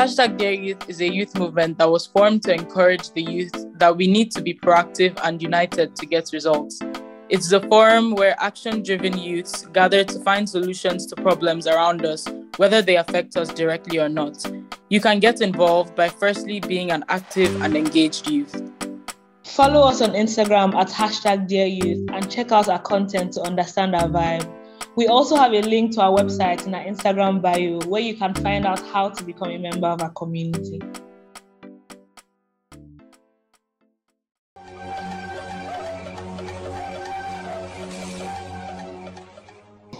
Hashtag Dear Youth is a youth movement that was formed to encourage the youth that we need to be proactive and united to get results. It's a forum where action driven youths gather to find solutions to problems around us, whether they affect us directly or not. You can get involved by firstly being an active and engaged youth. Follow us on Instagram at hashtag Dear Youth and check out our content to understand our vibe. We also have a link to our website in our Instagram bio where you can find out how to become a member of our community.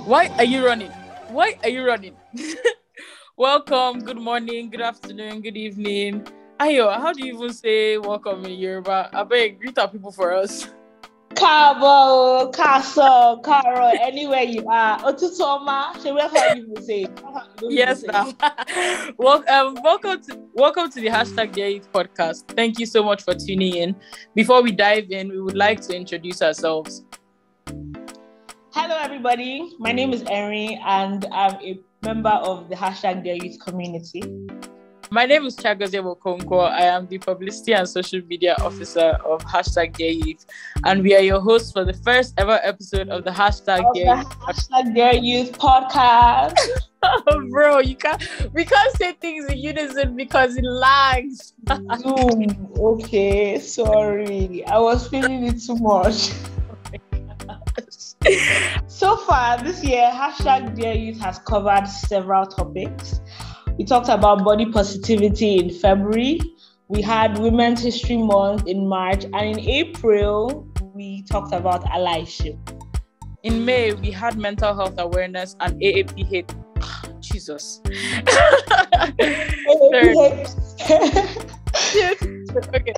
Why are you running? Why are you running? welcome, good morning, good afternoon, good evening. Ayo, how do you even say welcome in Yoruba? I beg, greet our people for us. Cabo, Castle, Caro, anywhere you are. Otutoma, should we how you will say? Yes, well, um, welcome to welcome to the hashtag Dear Youth podcast. Thank you so much for tuning in. Before we dive in, we would like to introduce ourselves. Hello, everybody. My name is Erin, and I'm a member of the hashtag Dear Youth community. My name is Chagoze Wokonko. I am the publicity and social media officer of hashtag Dear Youth, and we are your hosts for the first ever episode of the hashtag of Dear the hashtag Dear Youth podcast. oh, bro, you can't. We can't say things in unison because it lags. Zoom. Okay, sorry. I was feeling it too much. so far this year, hashtag Dear Youth has covered several topics. We talked about body positivity in February. We had Women's History Month in March. And in April, we talked about allyship. In May, we had mental health awareness and AAP hate. Jesus. okay.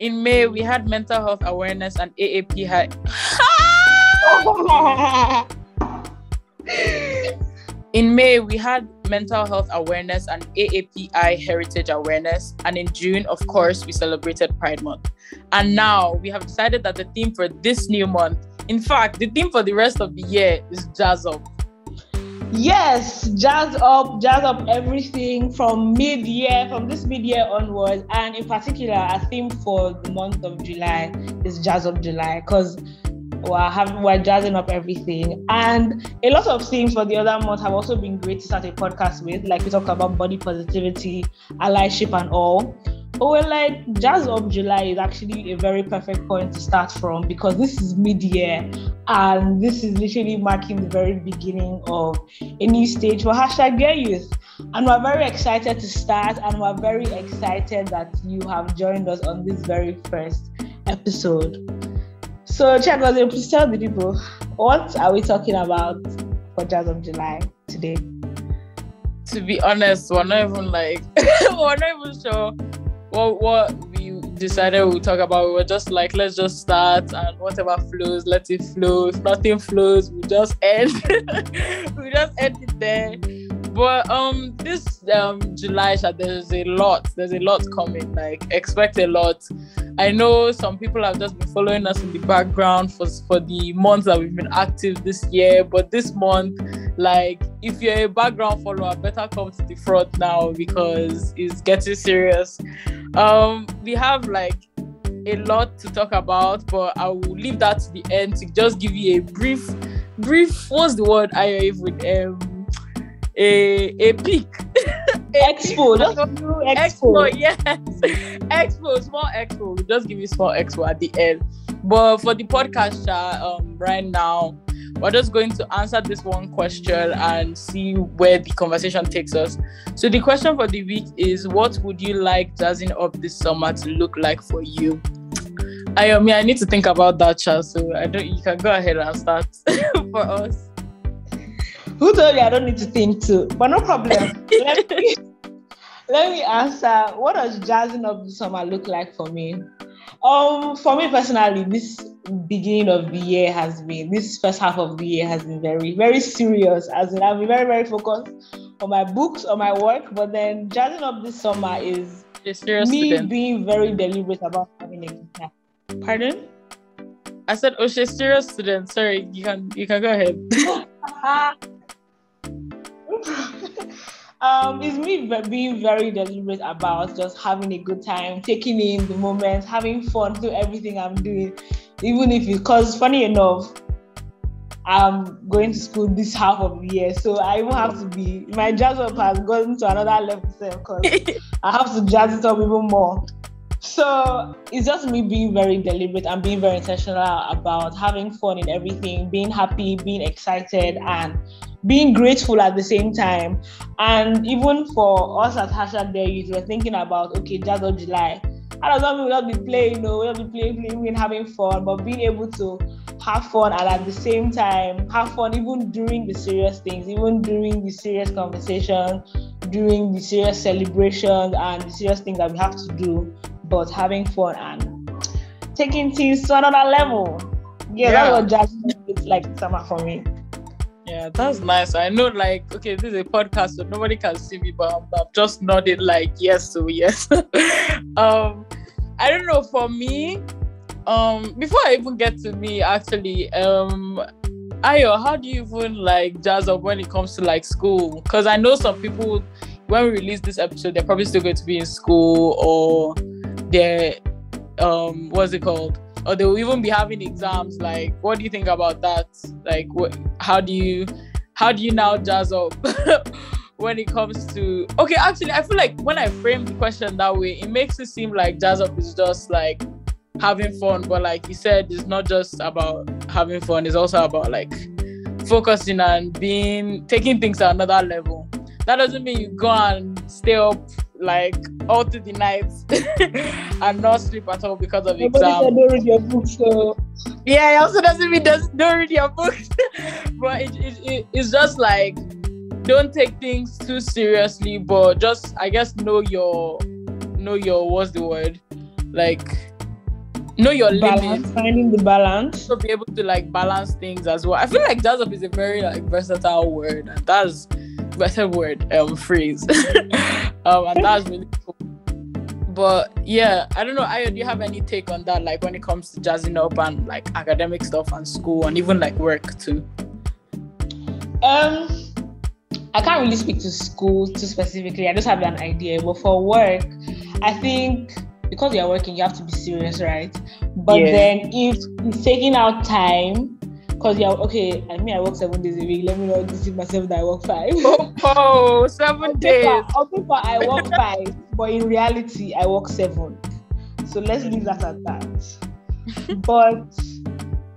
In May, we had mental health awareness and AAP high. In May, we had mental health awareness and AAPI heritage awareness. And in June, of course, we celebrated Pride Month. And now we have decided that the theme for this new month, in fact, the theme for the rest of the year is Jazz Up. Yes, jazz up, jazz up everything from mid year, from this mid year onwards. And in particular, a theme for the month of July is Jazz Up July because we're having we're jazzing up everything. And a lot of things for the other month have also been great to start a podcast with. Like we talked about body positivity, allyship, and all. But we're like, Jazz Up July is actually a very perfect point to start from because this is mid year and this is literally marking the very beginning of a new stage for hashtag Youth. And we're very excited to start and we're very excited that you have joined us on this very first episode. So, Chagoze, please tell the people what are we talking about for Jazz Up July today? To be honest, we're not even like we're not even sure what what we decided we'll talk about. We were just like, let's just start and whatever flows, let it flow. If nothing flows, we just end. we just end it there. But um this um July there's a lot. There's a lot coming. Like expect a lot. I know some people have just been following us in the background for for the months that we've been active this year. But this month, like if you're a background follower, better come to the front now because it's getting serious. Um we have like a lot to talk about, but I will leave that to the end to just give you a brief, brief. What's the word I even um a a peak. expo, just expo. expo. Yes, expo, small expo. We just give you small expo at the end. But for the podcast, um, right now, we're just going to answer this one question and see where the conversation takes us. So the question for the week is: What would you like jazzing up this summer to look like for you? I mean, I need to think about that, Charles. So I don't. You can go ahead and start for us. Who told you I don't need to think too? But no problem. let, me, let me answer. What does jazzing up the summer look like for me? Um, for me personally, this beginning of the year has been this first half of the year has been very, very serious. As in, I've been very, very focused on my books, on my work. But then jazzing up this summer is me being very deliberate about having a. Pardon? I said, oh, she's serious student. Sorry, you can you can go ahead. um, it's me being very deliberate about just having a good time, taking in the moment, having fun through everything I'm doing, even if it's because funny enough, I'm going to school this half of the year, so I even have to be my jazz up has gone to another level because I have to jazz it up even more. So it's just me being very deliberate and being very intentional about having fun in everything, being happy, being excited, and being grateful at the same time. And even for us at Hashtag Dear Youth, we're thinking about okay, Jazz Up July. I don't know, we'll not be playing, you know, we'll not be playing, playing, and having fun, but being able to have fun and at the same time have fun even during the serious things, even during the serious conversation, during the serious celebrations and the serious things that we have to do, but having fun and taking things to another level. Yeah, yeah. that's what jazz is like summer for me. Yeah, that's nice. I know, like, okay, this is a podcast, so nobody can see me, but I'm, I'm just nodding like yes, so yes. um, I don't know. For me, um, before I even get to me, actually, um, Ayo, how do you even like jazz up when it comes to like school? Because I know some people, when we release this episode, they're probably still going to be in school or they're, um, what's it called? Or they will even be having exams. Like, what do you think about that? Like, what? How do you, how do you now jazz up? when it comes to okay actually i feel like when i frame the question that way it makes it seem like jazz up is just like having fun but like you said it's not just about having fun it's also about like focusing and being taking things to another level that doesn't mean you go and stay up like all through the night and not sleep at all because of exam. Don't read your books, so. Yeah, it also doesn't mean just don't read your books, but it, it, it, it's just like don't take things too seriously, but just I guess know your know your what's the word like know your balance, limits. Finding the balance. To be able to like balance things as well. I feel like jazz up is a very like versatile word, and that's better word um phrase. um, and that's really cool. But yeah, I don't know. I do you have any take on that? Like when it comes to jazzing up and like academic stuff and school and even like work too. Um, I can't really speak to school too specifically. I just have an idea. But for work, I think because you're working, you have to be serious, right? But yeah. then if it's taking out time, because you're okay, I mean, I work seven days a week. Let me not deceive myself that I work five. Oh, oh seven on days. Paper, on paper, I work five, but in reality, I work seven. So let's leave that at that. but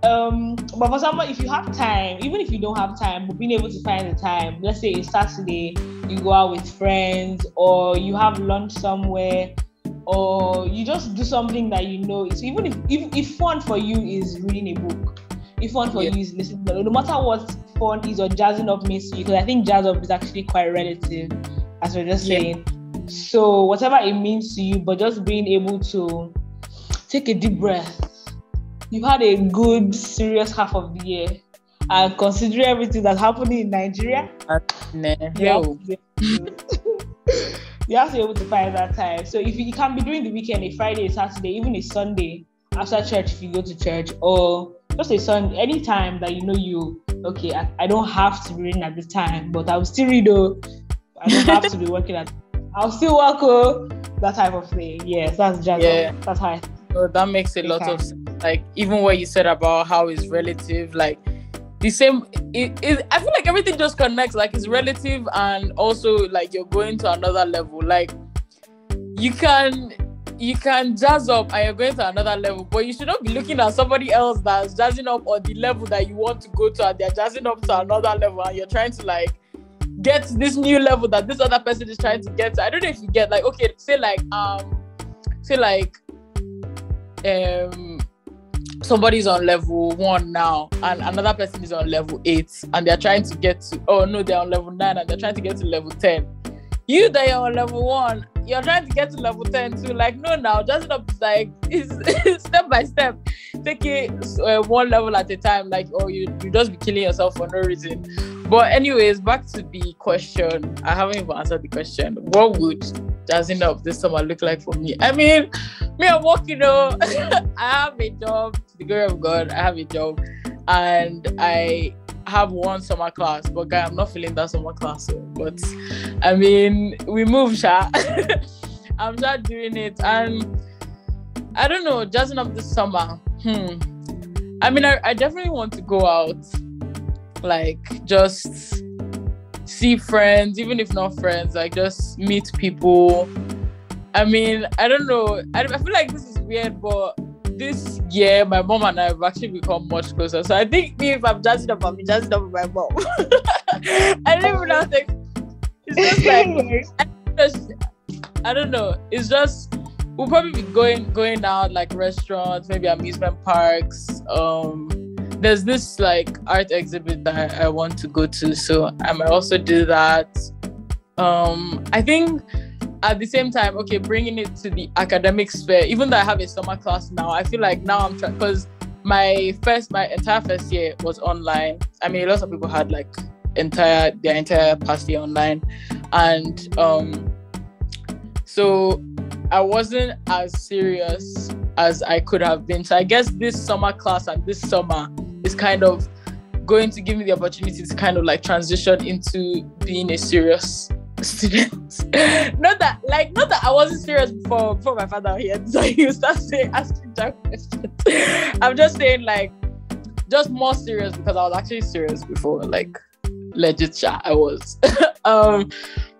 um but for someone if you have time even if you don't have time but being able to find the time let's say it's saturday you go out with friends or you have lunch somewhere or you just do something that you know it's even if, if, if fun for you is reading a book if fun for yeah. you is listening no matter what fun is or jazzing up means to you because i think jazz up is actually quite relative as we're just yeah. saying so whatever it means to you but just being able to take a deep breath you've had a good serious half of the year and considering everything that's happening in nigeria uh, nah, you have to be able to find that time. So if you, can be during the weekend, a Friday, a Saturday, even a Sunday after church if you go to church, or just a Sunday, any time that you know you okay, I, I don't have to be reading at this time, but I'll still read though. I don't have to be working at I'll still work oh, that type of thing. Yes, that's just yeah. That's how I so that makes a lot of sense. Like even what you said about how it's relative, like the same it, it, i feel like everything just connects like it's relative and also like you're going to another level like you can you can jazz up and you're going to another level but you should not be looking at somebody else that's jazzing up on the level that you want to go to and they're jazzing up to another level and you're trying to like get this new level that this other person is trying to get to. i don't know if you get like okay say like um say like um somebody's on level one now and another person is on level eight and they're trying to get to oh no they're on level nine and they're trying to get to level 10 you that you're on level one you're trying to get to level 10 too. Like no now just like it's step by step. Take it uh, one level at a time like oh you you just be killing yourself for no reason. But anyways back to the question. I haven't even answered the question. What would jazzing up this summer look like for me? I mean me i'm working though i have a job. The glory of god i have a job. And i have one summer class, but guy, I'm not feeling that summer class. But I mean, we move, Sha. I'm just doing it, and I don't know, jazzing up this summer. Hmm. I mean, I, I definitely want to go out, like just see friends, even if not friends, like just meet people. I mean, I don't know. I, I feel like this is weird, but this year, my mom and I have actually become much closer. So I think if I'm jazzing up, I'm jazzing up with my mom. I don't even know. It's just like I, just, I don't know. It's just we'll probably be going going out like restaurants, maybe amusement parks. Um, there's this like art exhibit that I want to go to, so I might also do that. Um, I think at the same time, okay, bringing it to the academic sphere, even though I have a summer class now, I feel like now I'm trying because my first, my entire first year was online. I mean, lots of people had like entire their entire past year online, and um, so I wasn't as serious as I could have been. So I guess this summer class and this summer is kind of going to give me the opportunity to kind of like transition into being a serious students. not that like not that I wasn't serious before before my father here. So you start saying asking that questions. I'm just saying like just more serious because I was actually serious before. Like legit chat I was. um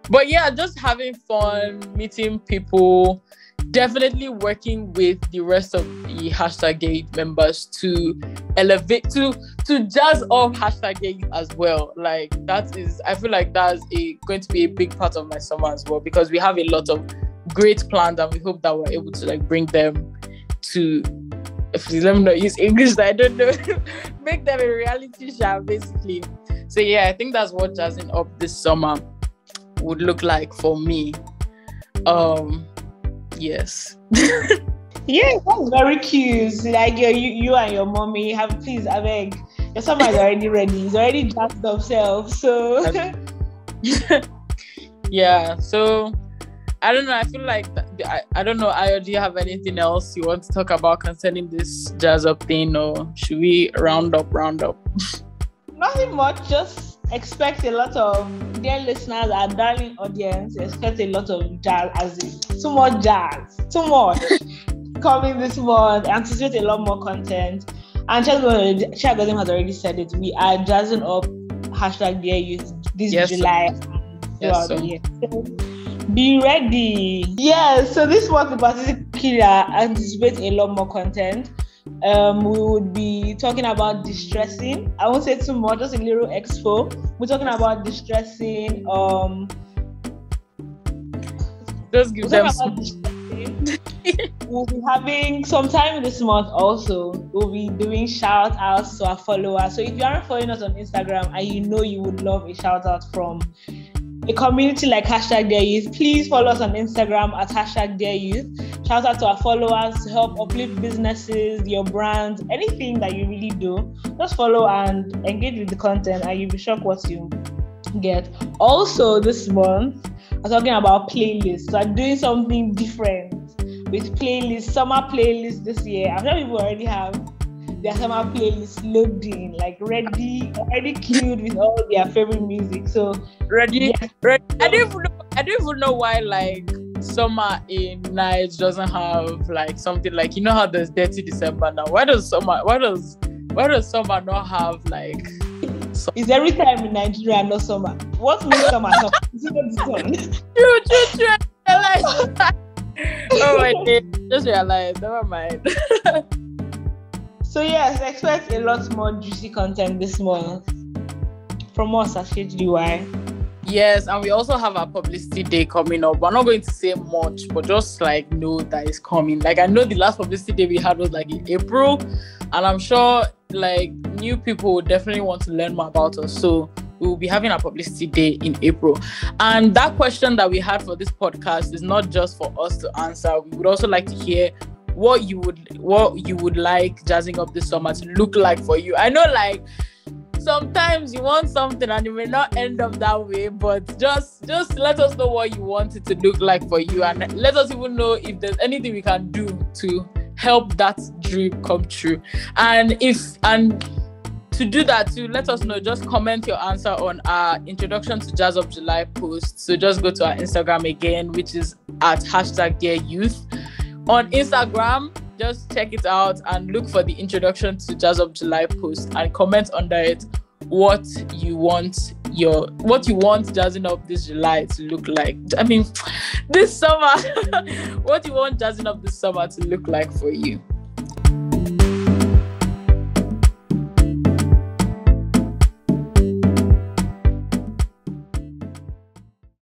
but yeah, just having fun, meeting people, definitely working with the rest of the hashtag gay members to elevate to to jazz up hashtag gay as well. Like that is i feel like that's a going to be a big part of my summer as well because we have a lot of great plans and we hope that we're able to like bring them to if let me not use english i don't know make them a reality show basically. So yeah i think that's what jazzing up this summer would look like for me. Um Yes. yeah, that's very cute. Like you, you and your mommy have please, I beg. Your summer is already ready. He's already jazzed himself. So yeah. So I don't know. I feel like I, I don't know. Ayo, do you have anything else you want to talk about concerning this jazz up thing, or should we round up, round up? Nothing much. Just expect a lot of dear listeners, our darling audience, expect a lot of jazz, as in too much jazz, too much coming this month. Anticipate a lot more content. And Shagozim has already said it. We are jazzing up hashtag dear youth this yes, July yes, so. So be ready. Yes, so this month in particular anticipate a lot more content um, we would be talking about distressing. I won't say too much, just a little expo. We're talking about distressing. Um, just give them some. we'll be having some time this month also. We'll be doing shout outs to our followers. So if you aren't following us on Instagram and you know you would love a shout out from a community like hashtag Dear Youth, please follow us on Instagram at hashtag Dear Youth. Shout out to our followers to help uplift businesses, your brand, anything that you really do. Just follow and engage with the content, and you'll be shocked what you get. Also, this month, I'm talking about playlists. So I'm doing something different with playlists, summer playlists this year. I'm sure people already have their summer playlist loading, like ready, already queued with all their favorite music. So ready, yeah. ready. I don't even know. I don't even know why like summer in nights doesn't have like something like you know how there's dirty December now. Why does summer? Why does why does summer not have like? Some... Is every time in Nigeria no summer? What means summer? Is it not the sun? True, true, true. oh my god! Just realized. Never mind. So yes, expect a lot more juicy content this month from us at HDY. Yes, and we also have our publicity day coming up. We're not going to say much, but just like know that it's coming. Like I know the last publicity day we had was like in April, and I'm sure like new people would definitely want to learn more about us. So we will be having a publicity day in April. And that question that we had for this podcast is not just for us to answer. We would also like to hear what you would what you would like jazzing up this summer to look like for you. I know like sometimes you want something and it may not end up that way, but just just let us know what you want it to look like for you and let us even know if there's anything we can do to help that dream come true. And if and to do that to let us know just comment your answer on our introduction to jazz up july post so just go to our instagram again which is at hashtag dear youth on instagram just check it out and look for the introduction to jazz up july post and comment under it what you want your what you want jazzing up this july to look like. I mean this summer what you want jazzing up this summer to look like for you